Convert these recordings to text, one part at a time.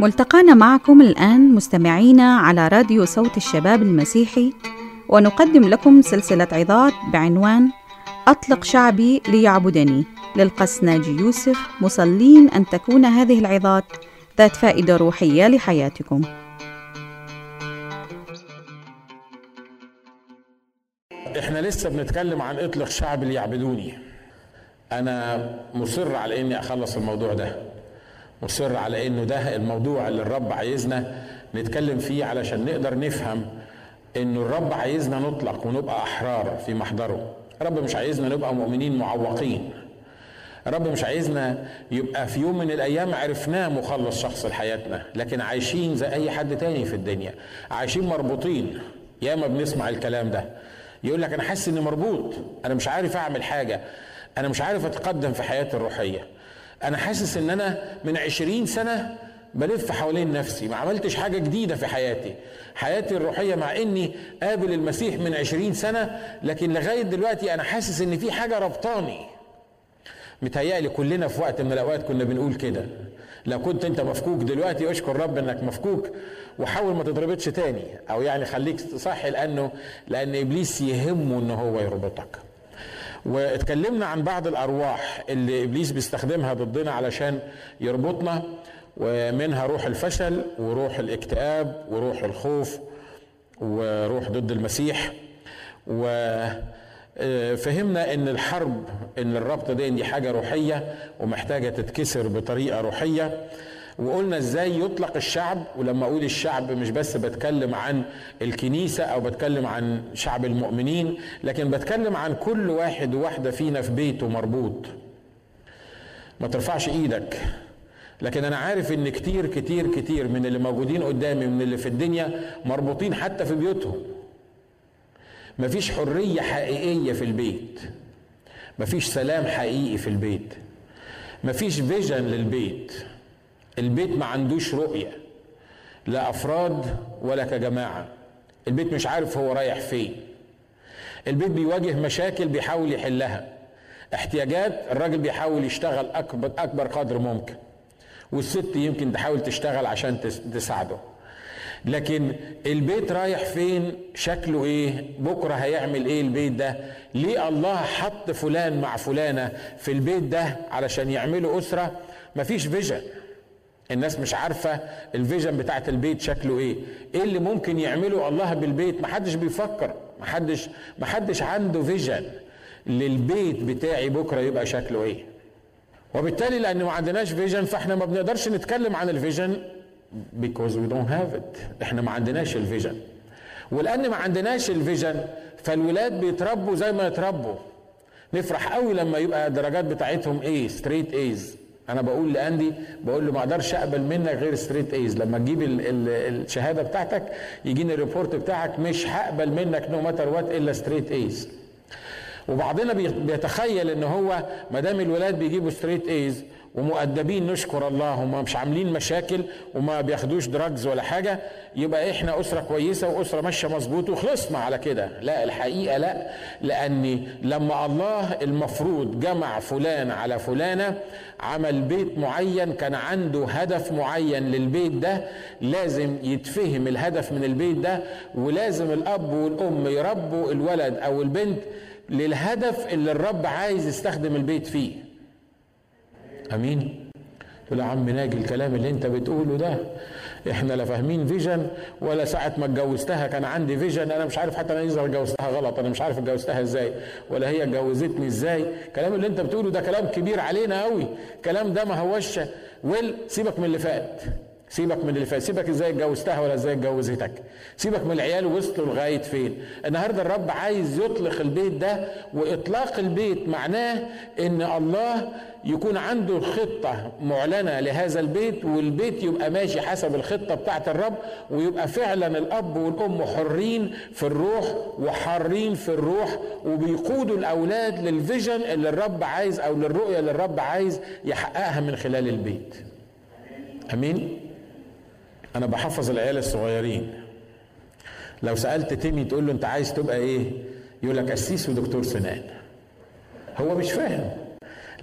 ملتقانا معكم الآن مستمعينا على راديو صوت الشباب المسيحي ونقدم لكم سلسلة عظات بعنوان أطلق شعبي ليعبدني. للقس ناجي يوسف مصلين أن تكون هذه العظات ذات فائدة روحية لحياتكم. إحنا لسه بنتكلم عن إطلق شعب ليعبدوني. أنا مصر على إني أخلص الموضوع ده. مصر على إنه ده الموضوع اللي الرب عايزنا نتكلم فيه علشان نقدر نفهم إنه الرب عايزنا نطلق ونبقى أحرار في محضره. الرب مش عايزنا نبقى مؤمنين معوقين. الرب مش عايزنا يبقى في يوم من الأيام عرفناه مخلص شخص لحياتنا لكن عايشين زي أي حد تاني في الدنيا. عايشين مربوطين. ياما بنسمع الكلام ده. يقول لك أنا حاسس إني مربوط. أنا مش عارف أعمل حاجة. أنا مش عارف أتقدم في حياتي الروحية. أنا حاسس إن أنا من عشرين سنة بلف حوالين نفسي ما عملتش حاجة جديدة في حياتي. حياتي الروحية مع إني قابل المسيح من عشرين سنة لكن لغاية دلوقتي أنا حاسس إن في حاجة ربطاني متهيألي كلنا في وقت من الأوقات كنا بنقول كده. لو كنت أنت مفكوك دلوقتي أشكر رب إنك مفكوك وحاول ما تضربتش تاني أو يعني خليك صحي لأنه لأن إبليس يهمه إن هو يربطك. واتكلمنا عن بعض الأرواح اللي إبليس بيستخدمها ضدنا علشان يربطنا ومنها روح الفشل وروح الاكتئاب وروح الخوف وروح ضد المسيح. وفهمنا إن الحرب إن الربط دي, دي حاجة روحية ومحتاجة تتكسر بطريقة روحية. وقلنا إزاي يطلق الشعب ولما أقول الشعب مش بس بتكلم عن الكنيسة أو بتكلم عن شعب المؤمنين لكن بتكلم عن كل واحد وواحدة فينا في بيته مربوط. ما ترفعش إيدك. لكن أنا عارف إن كتير كتير كتير من اللي موجودين قدامي من اللي في الدنيا مربوطين حتى في بيوتهم. مفيش حرية حقيقية في البيت. مفيش سلام حقيقي في البيت. مفيش فيجن للبيت. البيت ما عندوش رؤية لا أفراد ولا كجماعة. البيت مش عارف هو رايح فين. البيت بيواجه مشاكل بيحاول يحلها. احتياجات الراجل بيحاول يشتغل أكبر, أكبر قدر ممكن. والست يمكن تحاول تشتغل عشان تساعده. لكن البيت رايح فين شكله إيه بكرة هيعمل إيه البيت ده؟ ليه الله حط فلان مع فلانة في البيت ده علشان يعملوا أسرة؟ مفيش vision. الناس مش عارفة ال vision بتاعت البيت شكله إيه. إيه اللي ممكن يعمله الله بالبيت؟ محدش بيفكر. محدش محدش عنده vision للبيت بتاعي بكرة يبقى شكله إيه. وبالتالي لأن ما عندناش vision فإحنا ما بنقدرش نتكلم عن ال vision because we don't have it. إحنا ما عندناش ال vision. ولأن ما عندناش ال vision فالولاد بيتربوا زي ما يتربوا. نفرح قوي لما يبقى الدرجات بتاعتهم إيه straight A's أنا بقول لأندي بقول له ما أقدرش اقبل منك غير straight A's لما تجيب ال ال الشهادة بتاعتك يجيني ال report بتاعك مش هقبل منك no matter what إلا straight A's وبعضنا بيتخيل إن هو ما دام الولاد بيجيبوا straight A's ومؤدبين نشكر الله هم مش عاملين مشاكل وما بياخدوش drugs ولا حاجة يبقى إحنا أسرة كويسة وأسرة ماشية مظبوط وخلصنا على كده. لا الحقيقة لا لاني لما الله المفروض جمع فلان على فلانة عمل بيت معين كان عنده هدف معين للبيت ده لازم يتفهم الهدف من البيت ده ولازم الأب والأم يربوا الولد أو البنت للهدف اللي الرب عايز يستخدم البيت فيه. أمين. تقول يا عم ناجي الكلام اللي أنت بتقوله ده. إحنا لا فاهمين vision ولا ساعة ما اتجوزتها كان عندي vision أنا مش عارف حتى أنا اذا اتجوزتها غلط. أنا مش عارف اتجوزتها إزاي ولا هي اتجوزتني إزاي. الكلام اللي أنت بتقوله ده كلام كبير علينا قوي الكلام ده ما هوش. well سيبك من اللي فات. سيبك من اللي فات. سيبك إزاي اتجوزتها ولا إزاي اتجوزتك. سيبك من العيال وصلوا لغاية فين. النهارده الرب عايز يطلق البيت ده وإطلاق البيت معناه إن الله يكون عنده خطة معلنة لهذا البيت والبيت يبقى ماشي حسب الخطة بتاعت الرب ويبقى فعلا الأب والأم حرين في الروح وحارين في الروح وبيقودوا الأولاد للفيجن اللي الرب عايز أو للرؤية اللي الرب عايز يحققها من خلال البيت. آمين؟ أنا بحفظ العيال الصغيرين. لو سألت تيمي تقول له أنت عايز تبقى إيه؟ يقول لك قسيس ودكتور سنان. هو مش فاهم.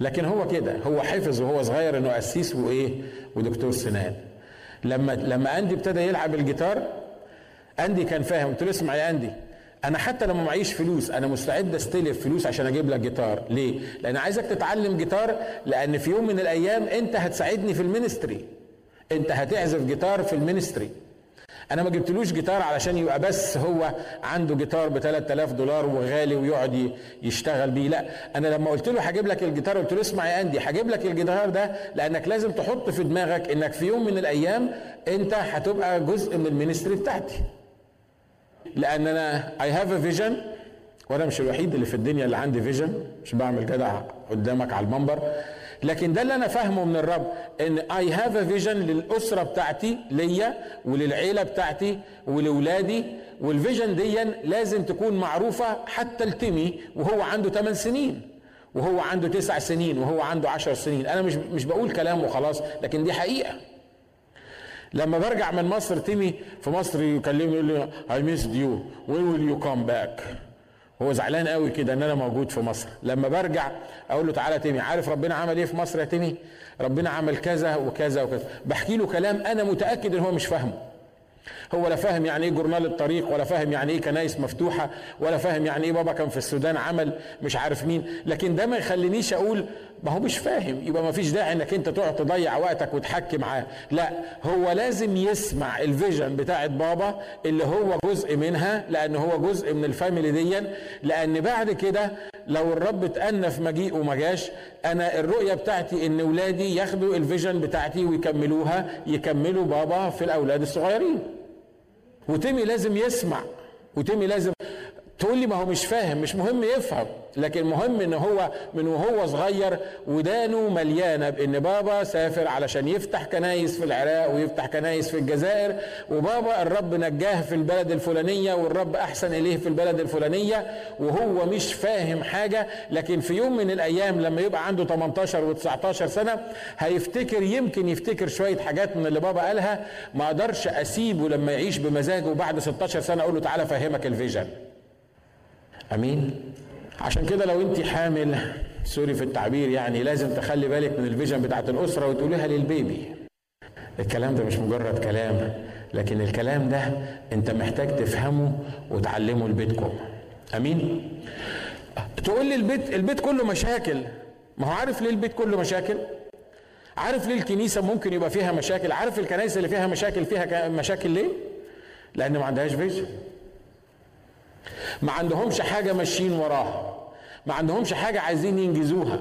لكن هو كده. هو حفظ وهو صغير إنه قسيس وإيه؟ ودكتور سنان. لما لما أندي ابتدى يلعب الجيتار أندي كان فاهم. قلت له اسمع يا أندي أنا حتى لما معيش فلوس أنا مستعد أستلف فلوس عشان أجيب لك جيتار. ليه؟ لأن عايزك تتعلم جيتار لأن في يوم من الأيام أنت هتساعدني في ال ministry. انت هتعزف جيتار في ال ministry. أنا ما جبتلوش جيتار علشان يبقى بس هو عنده جيتار ب 3000 دولار وغالي ويقعد يشتغل بيه. لا أنا لما قلت له هجيب لك الجيتار قلت له اسمع يا أندي هجيب لك الجيتار ده لأنك لازم تحط في دماغك إنك في يوم من الأيام أنت هتبقى جزء من ال ministry بتاعتي. لأن أنا I have a vision وأنا مش الوحيد اللي في الدنيا اللي عندي vision مش بعمل جدع قدامك على المنبر. لكن ده اللي أنا فاهمه من الرب إن I have a vision للأسرة بتاعتي ليا وللعيلة بتاعتي ولولادي. وال vision دي لازم تكون معروفة حتى لتيمي وهو عنده 8 سنين وهو عنده تسع سنين وهو عنده عشر سنين. أنا مش مش بقول كلام وخلاص لكن دي حقيقة. لما برجع من مصر تيمي في مصر يكلمني يقول لي I missed you when will you come back هو زعلان قوي كده إن أنا موجود في مصر. لما برجع أقول له تعالى تيمي عارف ربنا عمل إيه في مصر يا تيمي؟ ربنا عمل كذا وكذا وكذا. بحكي له كلام أنا متأكد إن هو مش فاهمه. هو لا فاهم يعني إيه جورنال الطريق ولا فاهم يعني إيه كنايس مفتوحة ولا فاهم يعني إيه بابا كان في السودان عمل مش عارف مين. لكن ده ما يخلينيش أقول ما هو مش فاهم. يبقى ما فيش داعي إنك أنت تقعد تضيع وقتك وتحكي معاه. لا هو لازم يسمع ال vision بتاعت بابا اللي هو جزء منها لأن هو جزء من ال family دي لأن بعد كده لو الرب اتأنى في مجيء وما جاش أنا الرؤية بتاعتي إن ولادي ياخدوا ال vision بتاعتي ويكملوها يكملوا بابا في الأولاد الصغيرين. وتيمي لازم يسمع وتيمي لازم تقول لي ما هو مش فاهم مش مهم يفهم لكن مهم إن هو من وهو صغير ودانه مليانة بإن بابا سافر علشان يفتح كنايس في العراق ويفتح كنايس في الجزائر وبابا الرب نجاه في البلد الفلانية والرب أحسن إليه في البلد الفلانية وهو مش فاهم حاجة لكن في يوم من الأيام لما يبقى عنده 18 و19 سنة هيفتكر يمكن يفتكر شوية حاجات من اللي بابا قالها ما أقدرش أسيبه لما يعيش بمزاجه وبعد 16 سنة أقول له تعالى أفهمك ال vision. أمين. عشان كده لو انت حامل sorry في التعبير يعني لازم تخلي بالك من ال vision بتاعت الأسرة وتقوليها لل baby. الكلام ده مش مجرد كلام لكن الكلام ده أنت محتاج تفهمه وتعلمه لبيتكم. أمين؟ تقول لي البيت البيت كله مشاكل. ما هو عارف ليه البيت كله مشاكل؟ عارف ليه الكنيسة ممكن يبقى فيها مشاكل؟ عارف الكنائس اللي فيها مشاكل فيها مشاكل ليه؟ لأن ما عندهاش فيجن. ما عندهمش حاجة ماشيين وراها. ما عندهمش حاجة عايزين ينجزوها.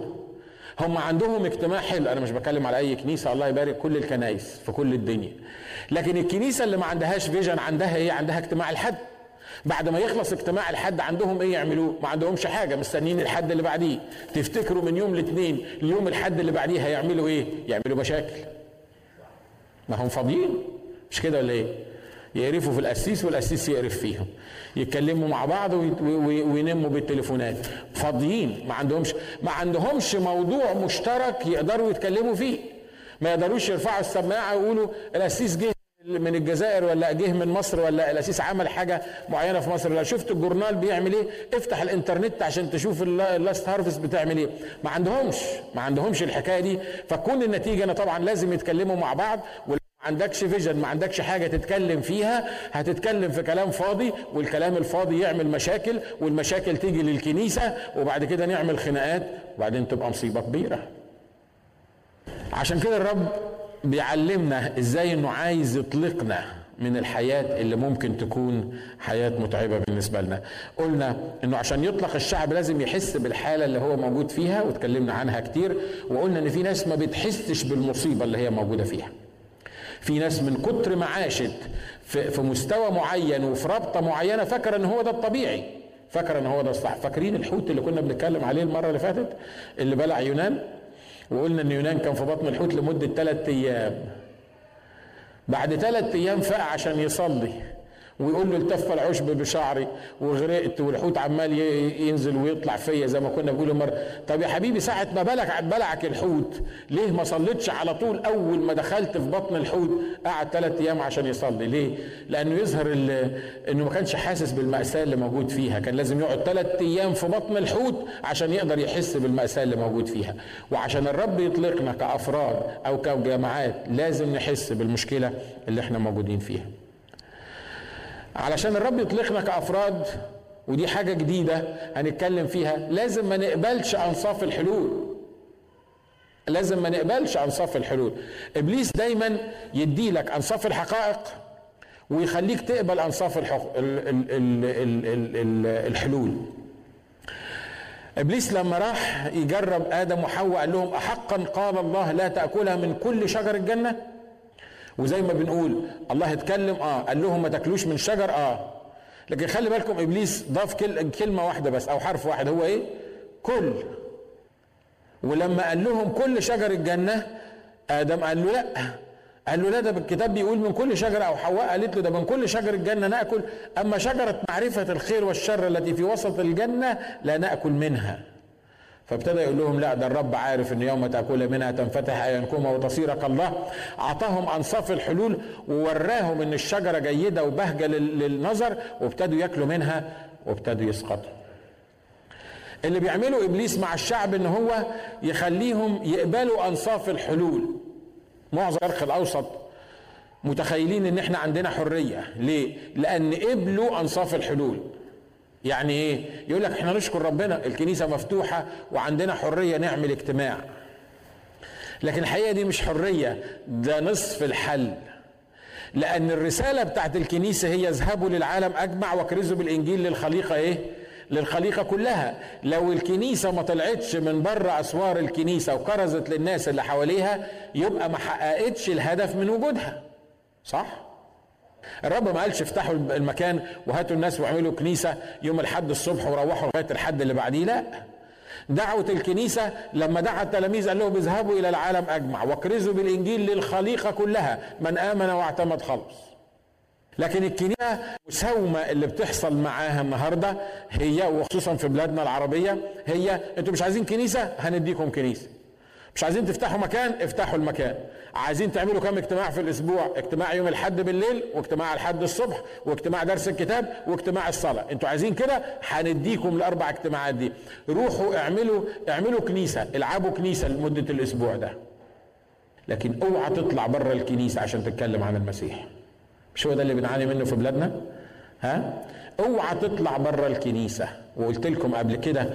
هم عندهم اجتماع حلو. أنا مش بتكلم على أي كنيسة. الله يبارك كل الكنايس في كل الدنيا. لكن الكنيسة اللي ما عندهاش فيجن عندها إيه؟ عندها اجتماع الحد. بعد ما يخلص اجتماع الحد عندهم إيه يعملوه؟ ما عندهمش حاجة. مستنيين الحد اللي بعديه. تفتكروا من يوم الاثنين ليوم الحد اللي بعديه هيعملوا إيه؟ يعملوا مشاكل. ما هم فاضيين. مش كده ولا إيه؟ يقرفوا في القسيس والقسيس يقرف فيهم. يتكلموا مع بعض وينموا بالتليفونات. فاضيين ما عندهمش ما عندهمش موضوع مشترك يقدروا يتكلموا فيه. ما يقدروش يرفعوا السماعة ويقولوا القسيس جه من الجزائر ولا جه من مصر ولا القسيس عمل حاجة معينة في مصر ولا شفت الجورنال بيعمل إيه؟ افتح الانترنت عشان تشوف ال Last Harvest بتعمل إيه. ما عندهمش ما عندهمش الحكاية دي. فكون النتيجة أنا طبعا لازم يتكلموا مع بعض ما عندكش vision ما عندكش حاجة تتكلم فيها هتتكلم في كلام فاضي والكلام الفاضي يعمل مشاكل والمشاكل تيجي للكنيسة وبعد كده نعمل خناقات وبعدين تبقى مصيبة كبيرة. عشان كده الرب بيعلمنا إزاي إنه عايز يطلقنا من الحياة اللي ممكن تكون حياة متعبة بالنسبة لنا. قلنا إنه عشان يطلق الشعب لازم يحس بالحالة اللي هو موجود فيها واتكلمنا عنها كتير وقلنا إن في ناس ما بتحسش بالمصيبة اللي هي موجودة فيها. في ناس من كتر ما عاشت في, مستوى معين وفي رابطة معينة فاكرة إن هو ده الطبيعي فاكرة إن هو ده الصح. فاكرين الحوت اللي كنا بنتكلم عليه المرة اللي فاتت؟ اللي بلع يونان وقلنا إن يونان كان في بطن الحوت لمدة ثلاث أيام. بعد ثلاث أيام فاق عشان يصلي. ويقول له التف العشب بشعري وغرقت والحوت عمال ينزل ويطلع فيا زي ما كنا بنقول مرة. طب يا حبيبي ساعة ما بلعك بلعك الحوت ليه ما صليتش على طول أول ما دخلت في بطن الحوت قعد ثلاث أيام عشان يصلي؟ ليه؟ لأنه يظهر إنه ما كانش حاسس بالمأساة اللي موجود فيها. كان لازم يقعد ثلاث أيام في بطن الحوت عشان يقدر يحس بالمأساة اللي موجود فيها. وعشان الرب يطلقنا كأفراد أو كجماعات لازم نحس بالمشكلة اللي إحنا موجودين فيها. علشان الرب يطلقنا كافراد ودي حاجة جديدة هنتكلم فيها. لازم ما نقبلش أنصاف الحلول. لازم ما نقبلش أنصاف الحلول. إبليس دايما يدي لك أنصاف الحقائق ويخليك تقبل أنصاف الحق... ال... ال... ال... ال... ال... الحلول. إبليس لما راح يجرب آدم وحواء قال لهم احقا قال الله لا تأكلها من كل شجر الجنة؟ وزي ما بنقول الله اتكلم آه قال لهم ما تاكلوش من شجر آه. لكن خلي بالكم إبليس ضاف كلمة واحدة بس أو حرف واحد هو إيه؟ كل. ولما قال لهم كل شجر الجنة آدم قال له لا. قال له لا ده الكتاب بيقول من كل شجرة أو حواء قالت له ده من كل شجر الجنة نأكل. أما شجرة معرفة الخير والشر التي في وسط الجنة لا نأكل منها. فابتدى يقول لهم لا ده الرب عارف إن يوم تأكل منها تنفتح اعينكما وتصير كالله أعطاهم أنصاف الحلول ووراهم إن الشجرة جيدة وبهجة للنظر وابتدوا ياكلوا منها وابتدوا يسقطوا. اللي بيعمله إبليس مع الشعب إن هو يخليهم يقبلوا أنصاف الحلول. معظم الشرق الأوسط متخيلين إن إحنا عندنا حرية. ليه؟ لأن قبلوا أنصاف الحلول. يعني إيه؟ يقول لك إحنا نشكر ربنا الكنيسة مفتوحة وعندنا حرية نعمل اجتماع. لكن الحقيقة دي مش حرية ده نصف الحل. لأن الرسالة بتاعت الكنيسة هي اذهبوا للعالم أجمع واكرزوا بالإنجيل للخليقة إيه؟ للخليقة كلها. لو الكنيسة ما طلعتش من بره أسوار الكنيسة وكرزت للناس اللي حواليها يبقى ما حققتش الهدف من وجودها. صح؟ الرب ما قالش افتحوا المكان وهاتوا الناس واعملوا كنيسة يوم الحد الصبح وروحوا لغاية الحد اللي بعديه. لا. دعوة الكنيسة لما دعا التلاميذ قال لهم اذهبوا إلى العالم أجمع واكرزوا بالإنجيل للخليقة كلها من آمن واعتمد خلص لكن الكنيسة المساومة اللي بتحصل معاها النهاردة هي وخصوصا في بلادنا العربية هي أنتوا مش عايزين كنيسة؟ هنديكم كنيسة. مش عايزين تفتحوا مكان؟ افتحوا المكان. عايزين تعملوا كم اجتماع في الأسبوع؟ اجتماع يوم الحد بالليل واجتماع الحد الصبح واجتماع درس الكتاب واجتماع الصلاة. أنتوا عايزين كده؟ هنديكم الأربع اجتماعات دي. روحوا اعملوا اعملوا كنيسة. العبوا كنيسة لمدة الأسبوع ده. لكن اوعى تطلع بره الكنيسة عشان تتكلم عن المسيح. مش هو ده اللي بنعاني منه في بلادنا؟ ها؟ اوعى تطلع بره الكنيسة. وقلت لكم قبل كده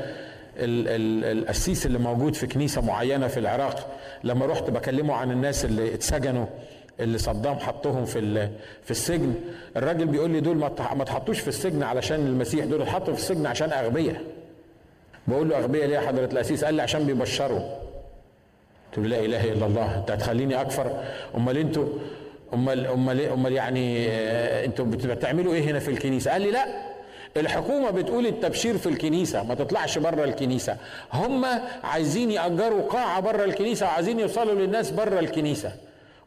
القسيس اللي موجود في كنيسة معينة في العراق لما رحت بكلمه عن الناس اللي اتسجنوا اللي صدام حطهم في في السجن الراجل بيقول لي دول ما تحطوش في السجن علشان المسيح دول اتحطوا في السجن عشان اغبياء بقول له اغبياء ليه يا حضرة القسيس؟ قال لي عشان بيبشروا. قلت له لا إله إلا الله أنت هتخليني أكفر؟ أمال أنتوا أمال أمال أمال يعني أنتوا بتعملوا إيه هنا في الكنيسة؟ قال لي لا. الحكومة بتقول التبشير في الكنيسة ما تطلعش بره الكنيسة. هم عايزين يأجروا قاعة بره الكنيسة وعايزين يوصلوا للناس بره الكنيسة.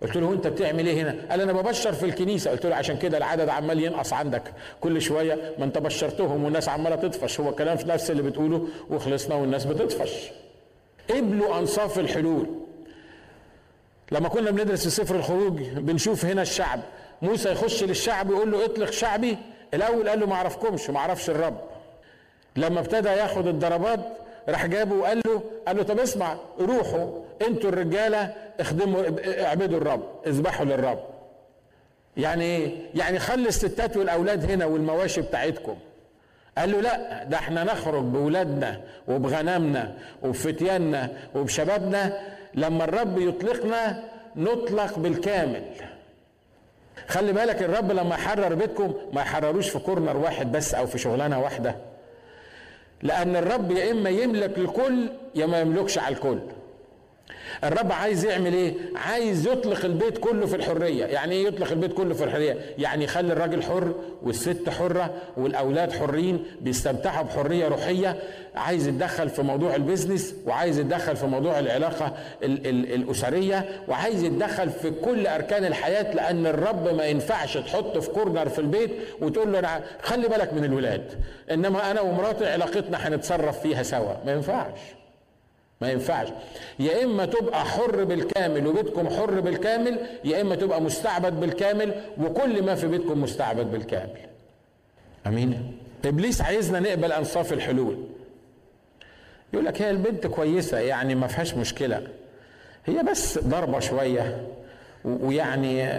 قلت له انت بتعمل إيه هنا؟ قال أنا ببشر في الكنيسة. قلت له عشان كده العدد عمال ينقص عندك. كل شوية ما انت بشرتهم والناس عمالة تطفش. هو كلام في نفس اللي بتقوله وخلصنا والناس بتطفش. قبلوا أنصاف الحلول. لما كنا بندرس في سفر الخروج بنشوف هنا الشعب. موسى يخش للشعب يقول له اطلق شعبي. الأول قال له ما اعرفكمش ما أعرفش الرب. لما ابتدى ياخد الضربات راح جابه وقال له قال له طب اسمع روحوا أنتوا الرجالة اخدموا اعبدوا الرب اذبحوا للرب. يعني إيه؟ يعني خلي الستات والأولاد هنا والمواشي بتاعتكم. قال له لا ده إحنا نخرج بولادنا وبغنمنا وبفتياننا وبشبابنا لما الرب يطلقنا نطلق بالكامل. خلي بالك الرب لما يحرر بيتكم ما يحرروش في كورنر واحد بس أو في شغلانة واحدة. لأن الرب يا إما يملك الكل يا ما يملكش على الكل. الرب عايز يعمل إيه؟ عايز يطلق البيت كله في الحرية. يعني إيه يطلق البيت كله في الحرية؟ يعني يخلي الراجل حر والست حرة والأولاد حرين بيستمتعوا بحرية روحية. عايز يتدخل في موضوع ال business وعايز يتدخل في موضوع العلاقة ال- ال- الأسرية وعايز يتدخل في كل أركان الحياة لأن الرب ما ينفعش تحطه في corner في البيت وتقول له أنا خلي بالك من الولاد. إنما أنا ومراتي علاقتنا هنتصرف فيها سوا. ما ينفعش. ما ينفعش. يا إما تبقى حر بالكامل وبيتكم حر بالكامل يا إما تبقى مستعبد بالكامل وكل ما في بيتكم مستعبد بالكامل. أمين؟ إبليس عايزنا نقبل أنصاف الحلول. يقول لك هي البنت كويسة يعني ما فيهاش مشكلة. هي بس ضربة شوية ويعني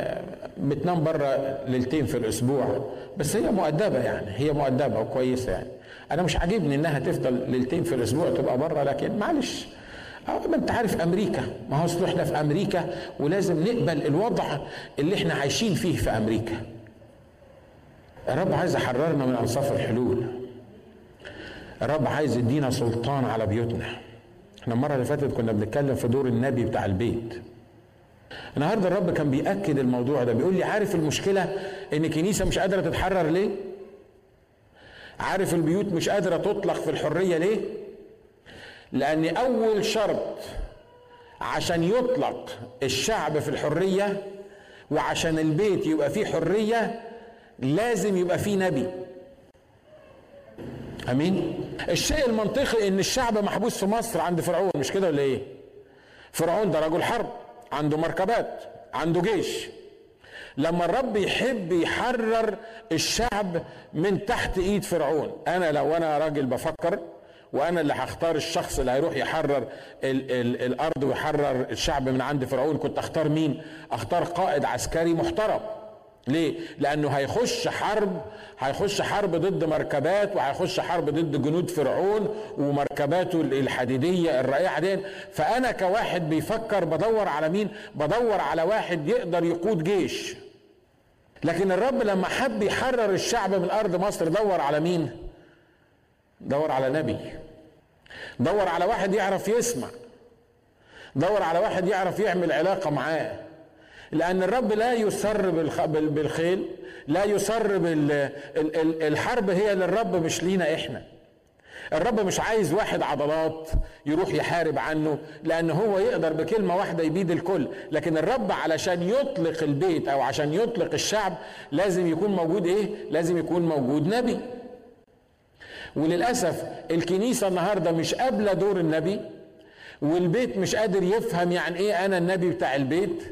بتنام بره ليلتين في الأسبوع بس هي مؤدبة يعني هي مؤدبة وكويسة يعني. أنا مش عاجبني إنها تفضل ليلتين في الأسبوع تبقى بره لكن معلش. ما أنت عارف أمريكا. ما هو أصل إحنا في أمريكا ولازم نقبل الوضع اللي إحنا عايشين فيه في أمريكا. الرب عايز يحررنا من أنصاف الحلول. الرب عايز يدينا سلطان على بيوتنا. إحنا المرة اللي فاتت كنا بنتكلم في دور النبي بتاع البيت. النهارده الرب كان بيأكد الموضوع ده بيقول لي عارف المشكلة إن الكنيسة مش قادرة تتحرر ليه؟ عارف البيوت مش قادرة تطلق في الحرية ليه؟ لأن أول شرط عشان يطلق الشعب في الحرية وعشان البيت يبقى فيه حرية لازم يبقى فيه نبي. أمين؟ الشيء المنطقي إن الشعب محبوس في مصر عند فرعون مش كده ولا إيه؟ فرعون ده رجل حرب عنده مركبات عنده جيش. لما الرب يحب يحرر الشعب من تحت ايد فرعون. أنا لو أنا راجل بفكر وأنا اللي هختار الشخص اللي هيروح يحرر ال ال الأرض ويحرر الشعب من عند فرعون كنت اختار مين؟ اختار قائد عسكري محترم. ليه؟ لأنه هيخش حرب هيخش حرب ضد مركبات وهيخش حرب ضد جنود فرعون ومركباته الحديدية الرائعة دي. فأنا كواحد بيفكر بدور على مين؟ بدور على واحد يقدر يقود جيش. لكن الرب لما حب يحرر الشعب من أرض مصر دور على مين؟ دور على نبي. دور على واحد يعرف يسمع. دور على واحد يعرف يعمل علاقة معاه. لأن الرب لا يسر بالخ- بال- بالخيل لا يسر بالحرب هي للرب مش لينا إحنا. الرب مش عايز واحد عضلات يروح يحارب عنه لأن هو يقدر بكلمة واحدة يبيد الكل. لكن الرب علشان يطلق البيت أو عشان يطلق الشعب لازم يكون موجود إيه؟ لازم يكون موجود نبي. وللأسف الكنيسة النهاردة مش قابلة دور النبي والبيت مش قادر يفهم يعني إيه أنا النبي بتاع البيت.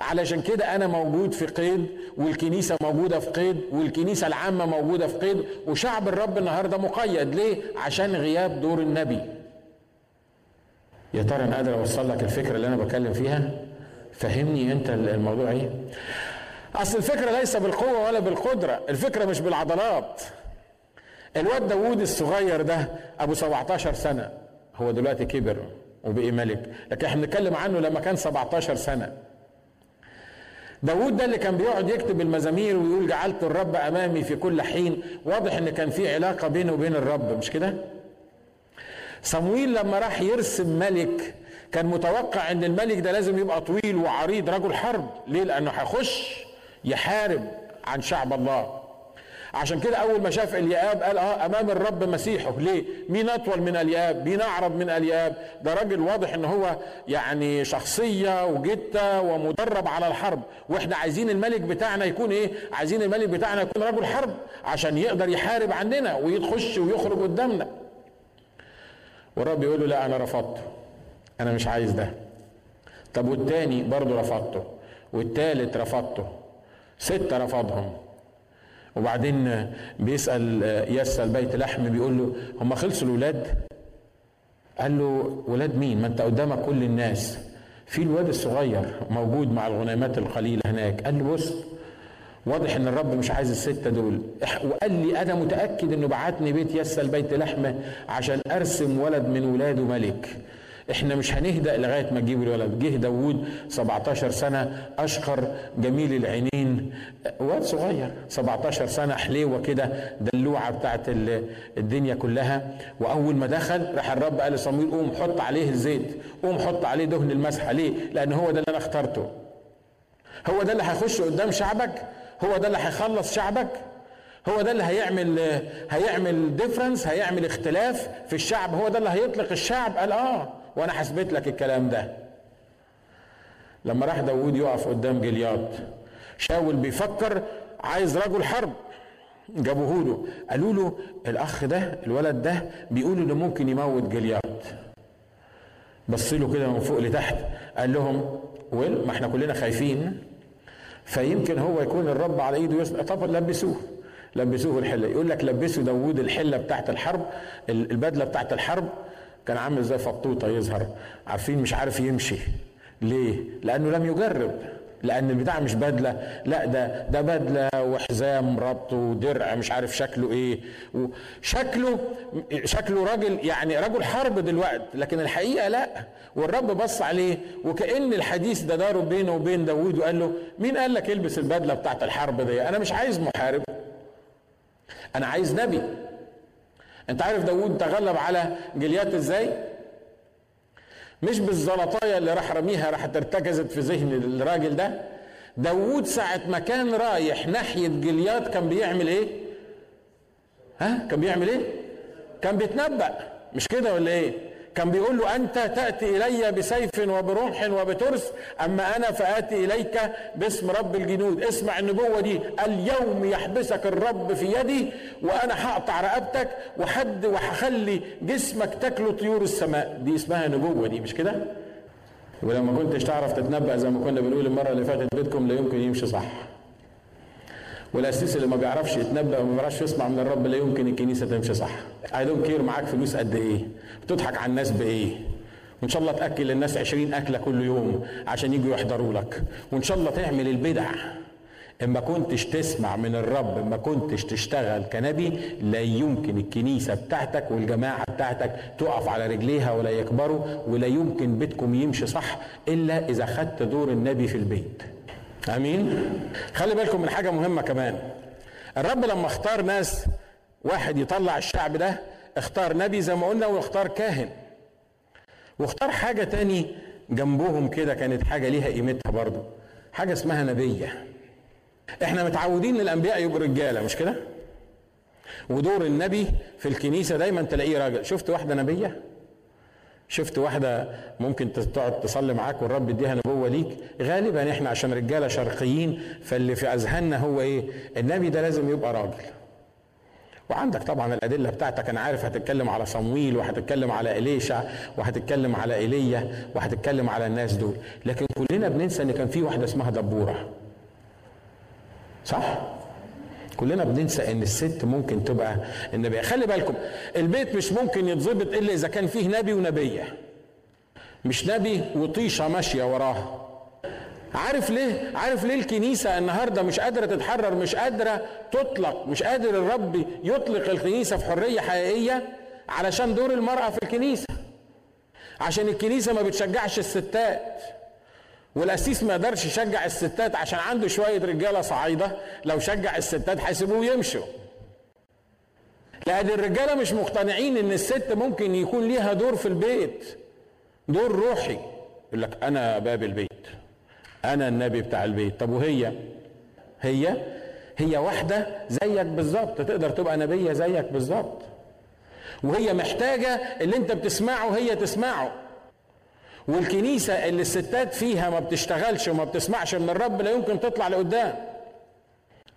علشان كده أنا موجود في قيد والكنيسة موجودة في قيد والكنيسة العامة موجودة في قيد وشعب الرب النهارده مقيد. ليه؟ عشان غياب دور النبي. يا ترى أنا قادر أوصل لك الفكرة اللي أنا بتكلم فيها؟ فهمني أنت الموضوع إيه؟ أصل الفكرة ليس بالقوة ولا بالقدرة الفكرة مش بالعضلات. الواد داوود الصغير ده أبو 17 سنة هو دلوقتي كبر وبقي ملك لكن إحنا بنتكلم عنه لما كان 17 سنة. داود ده اللي كان بيقعد يكتب المزامير ويقول جعلت الرب أمامي في كل حين. واضح إن كان في علاقة بينه وبين الرب مش كده؟ صمويل لما راح يرسم ملك كان متوقع إن الملك ده لازم يبقى طويل وعريض رجل حرب. ليه؟ لأنه هيخش يحارب عن شعب الله. عشان كده أول ما شاف الياب قال آه أمام الرب مسيحه. ليه؟ مين أطول من الياب؟ مين اعرض من الياب؟ ده راجل واضح إن هو يعني شخصية وجته ومدرب على الحرب. وإحنا عايزين الملك بتاعنا يكون إيه؟ عايزين الملك بتاعنا يكون رجل حرب عشان يقدر يحارب عننا ويخش ويخرج قدامنا. والرب يقول له لا أنا رفضته. أنا مش عايز ده. طب والتاني برضه رفضته. والتالت رفضته. ستة رفضهم. وبعدين بيسأل يسأل بيت لحم بيقول له هم خلصوا الولاد؟ قال له ولاد مين؟ ما انت قدامك كل الناس. في الواد الصغير موجود مع الغنيمات القليلة هناك. قال له بص واضح إن الرب مش عايز الستة دول. وقال لي أنا متأكد إنه بعتني بيت يسأل بيت لحمة عشان أرسم ولد من ولاده ملك. إحنا مش هنهدأ لغاية ما نجيب الولد. جه داوود 17 سنة أشقر جميل العينين. واد صغير 17 سنة حليوة كده دلوعة بتاعت الدنيا كلها. وأول ما دخل راح الرب قال لصمويل قوم حط عليه الزيت قوم حط عليه دهن المسحة ليه؟ لأن هو ده اللي أنا اخترته. هو ده اللي هيخش قدام شعبك؟ هو ده اللي هيخلص شعبك؟ هو ده اللي هيعمل هيعمل ديفرنس هيعمل اختلاف في الشعب؟ هو ده اللي هيطلق الشعب؟ قال آه. وأنا حسبت لك الكلام ده. لما راح داوود يقف قدام جليات شاول بيفكر عايز رجل حرب. جابوه له. قالوا له الأخ ده الولد ده بيقول إنه ممكن يموت جليات بص له كده من فوق لتحت قال لهم ويل ما إحنا كلنا خايفين. فيمكن هو يكون الرب على إيده يسأل طب لبسوه. لبسوه الحلة. يقول لك لبسوا داوود الحلة بتاعت الحرب البدلة بتاعت الحرب كان عامل زي فطوطة يظهر. عارفين؟ مش عارف يمشي. ليه؟ لأنه لم يجرب. لأن البتاع مش بدلة. لا ده ده بدلة وحزام ربط ودرع مش عارف شكله إيه. شكله شكله راجل يعني رجل حرب دلوقتي. لكن الحقيقة لا. والرب بص عليه وكأن الحديث ده داره بينه وبين داوود وقال له مين قال لك البس البدلة بتاعت الحرب دي؟ أنا مش عايز محارب. أنا عايز نبي. انت عارف داوود تغلب على جليات إزاي؟ مش بالزلطاية اللي راح رميها راح ارتكزت في ذهن الراجل ده. داوود ساعة ما كان رايح ناحية جليات كان بيعمل إيه؟ ها؟ كان بيعمل إيه؟ كان بيتنبأ. مش كده ولا إيه؟ كان بيقول له أنت تأتي إلي بسيف وبرمح وبترس أما أنا فآتي إليك باسم رب الجنود. اسمع النبوة دي. اليوم يحبسك الرب في يدي وأنا هقطع رقبتك وحد وهخلي جسمك تاكله طيور السماء. دي اسمها نبوة دي مش كده؟ ولما كنتش تعرف تتنبأ زي ما كنا بنقول المرة اللي فاتت بيتكم لا يمكن يمشي صح. والقسيس اللي ما بيعرفش يتنبأ وما بيعرفش يسمع من الرب لا يمكن الكنيسة تمشي صح. I don't care معاك فلوس قد إيه. بتضحك على الناس بإيه. وإن شاء الله تأكل الناس عشرين أكلة كل يوم عشان يجوا يحضروا لك. وإن شاء الله تعمل البدع. أما كنتش تسمع من الرب اما كنتش تشتغل كنبي لا يمكن الكنيسة بتاعتك والجماعة بتاعتك تقف على رجليها ولا يكبروا ولا يمكن بيتكم يمشي صح إلا إذا خدت دور النبي في البيت. آمين. خلي بالكم من حاجة مهمة كمان. الرب لما اختار ناس واحد يطلع الشعب ده اختار نبي زي ما قلنا واختار كاهن. واختار حاجة تاني جنبهم كده كانت حاجة ليها قيمتها برضو حاجة اسمها نبية. إحنا متعودين إن الأنبياء يبقوا رجالة مش كده؟ ودور النبي في الكنيسة دايما تلاقيه راجل. شفت واحدة نبية؟ شفت واحدة ممكن تقعد تصلي معاك والرب يديها نبوة ليك. غالبا إحنا عشان رجالة شرقيين فاللي في أذهاننا هو إيه؟ النبي ده لازم يبقى راجل. وعندك طبعا الأدلة بتاعتك أنا عارف هتتكلم على صمويل وهتتكلم على إليشع وهتتكلم على إيليا وهتتكلم على الناس دول. لكن كلنا بننسى إن كان في واحدة اسمها دبورة. صح؟ كلنا بننسى إن الست ممكن تبقى النبيه خلي بالكم البيت مش ممكن يتظبط إلا إذا كان فيه نبي ونبية. مش نبي وطيشة ماشية وراه عارف ليه؟ عارف ليه الكنيسة النهارده مش قادرة تتحرر مش قادرة تطلق مش قادر الرب يطلق الكنيسة في حرية حقيقية علشان دور المرأة في الكنيسة؟ عشان الكنيسة ما بتشجعش الستات. والقسيس ما يقدرش يشجع الستات عشان عنده شوية رجالة صعايدة لو شجع الستات هيسيبوه يمشوا. لأن الرجالة مش مقتنعين إن الست ممكن يكون ليها دور في البيت دور روحي. يقول لك أنا باب البيت أنا النبي بتاع البيت. طب وهي؟ هي؟ هي واحدة زيك بالظبط تقدر تبقى نبية زيك بالظبط. وهي محتاجة اللي أنت بتسمعه هي تسمعه. والكنيسة اللي الستات فيها ما بتشتغلش وما بتسمعش من الرب لا يمكن تطلع لقدام.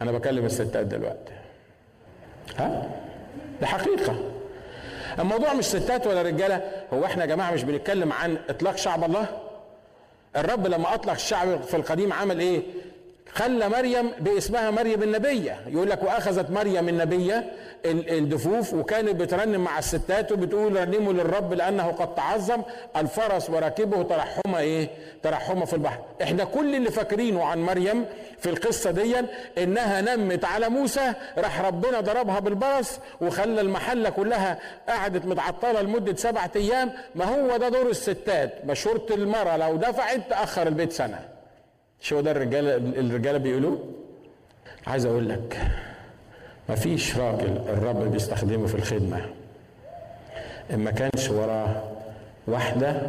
أنا بكلم الستات دلوقتي. ها؟ ده حقيقة. الموضوع مش ستات ولا رجالة. هو إحنا يا جماعة مش بنتكلم عن إطلاق شعب الله؟ الرب لما أطلق الشعب في القديم عمل إيه؟ خلى مريم باسمها مريم النبية. يقول لك وأخذت مريم النبية الدفوف وكانت بترنم مع الستات وبتقول رنموا للرب لأنه قد تعظم الفرس وراكبه ترحمة إيه؟ ترحمة في البحر. إحنا كل اللي فاكرينه عن مريم في القصة دي إنها نمت على موسى راح ربنا ضربها بالبرص وخلى المحلة كلها قعدت متعطلة لمدة سبعة أيام. ما هو ده دور الستات؟ مشورة المرأة لو دفعت تأخر البيت سنة. شو ده الرجاله الرجالة بيقولوه عايز أقول لك مفيش راجل الرب بيستخدمه في الخدمة. إن ما كانش وراه واحدة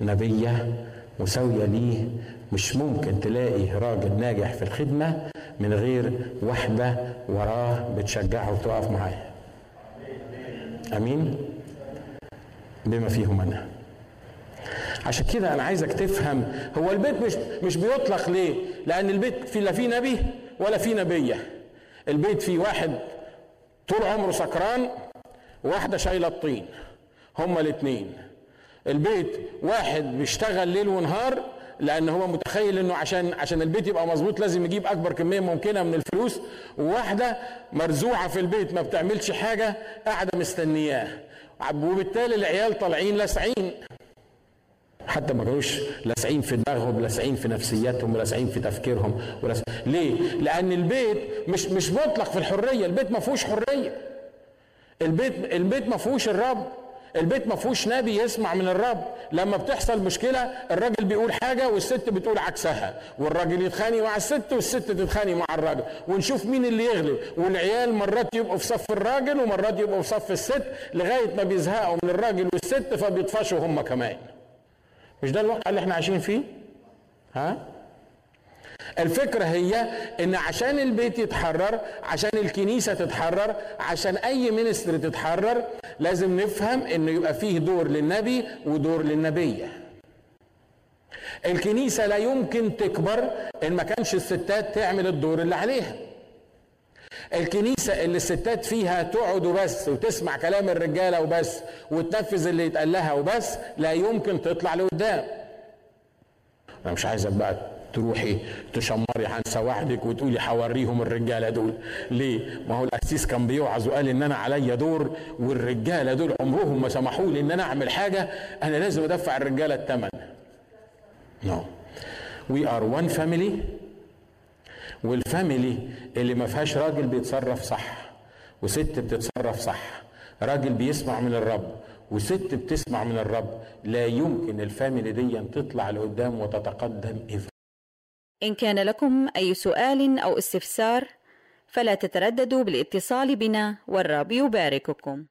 نبية مساوية ليه مش ممكن تلاقي راجل ناجح في الخدمة من غير واحدة وراه بتشجعه وتقف معاه. آمين؟ بما فيهم أنا. عشان كده أنا عايزك تفهم. هو البيت مش مش بيطلق ليه؟ لأن البيت في لا فيه نبي ولا فيه نبية. البيت فيه واحد طول عمره سكران وواحدة شايلة الطين. هما الاثنين البيت واحد بيشتغل ليل ونهار لأن هو متخيل إنه عشان عشان البيت يبقى مظبوط لازم يجيب أكبر كمية ممكنة من الفلوس. وواحدة مرزوعة في البيت ما بتعملش حاجة قاعدة مستنياه. وبالتالي العيال طالعين لاسعين حتى ما كانوش لاسعين في دماغهم لاسعين في نفسياتهم ولاسعين في تفكيرهم ولس... ليه؟ لأن البيت مش مش مطلق في الحرية، البيت ما فيهوش حرية. البيت البيت ما فيهوش الرب، البيت ما فيهوش نبي يسمع من الرب، لما بتحصل مشكلة الراجل بيقول حاجة والست بتقول عكسها، والراجل يتخانق مع الست والست تتخانق مع الراجل، ونشوف مين اللي يغلب، والعيال مرات يبقوا في صف الراجل ومرات يبقوا في صف الست لغاية ما بيزهقوا من الراجل والست فبيطفشوا هم كمان. مش ده الواقع اللي إحنا عايشين فيه؟ ها؟ الفكرة هي إن عشان البيت يتحرر عشان الكنيسة تتحرر عشان أي منستر تتحرر لازم نفهم إنه يبقى فيه دور للنبي ودور للنبية. الكنيسة لا يمكن تكبر إن ما كانش الستات تعمل الدور اللي عليها. الكنيسة اللي الستات فيها تقعد وبس وتسمع كلام الرجالة وبس وتنفذ اللي يتقال لها وبس لا يمكن تطلع لقدام. أنا مش عايزك بقى تروحي تشمري عن سواعدك وتقولي حوريهم الرجالة دول. ليه؟ ما هو القسيس كان بيوعظ وقال إن أنا عليا دور والرجالة دول عمرهم ما سمحوا لي إن أنا أعمل حاجة. أنا لازم أدفع الرجالة الثمن no we are one family وال family اللي ما فيهاش راجل بيتصرف صح وست بتتصرف صح. راجل بيسمع من الرب وست بتسمع من الرب. لا يمكن الفاميلي دي تطلع لقدام وتتقدم إذا إن كان لكم أي سؤال أو استفسار فلا تترددوا بالاتصال بنا والرب يبارككم.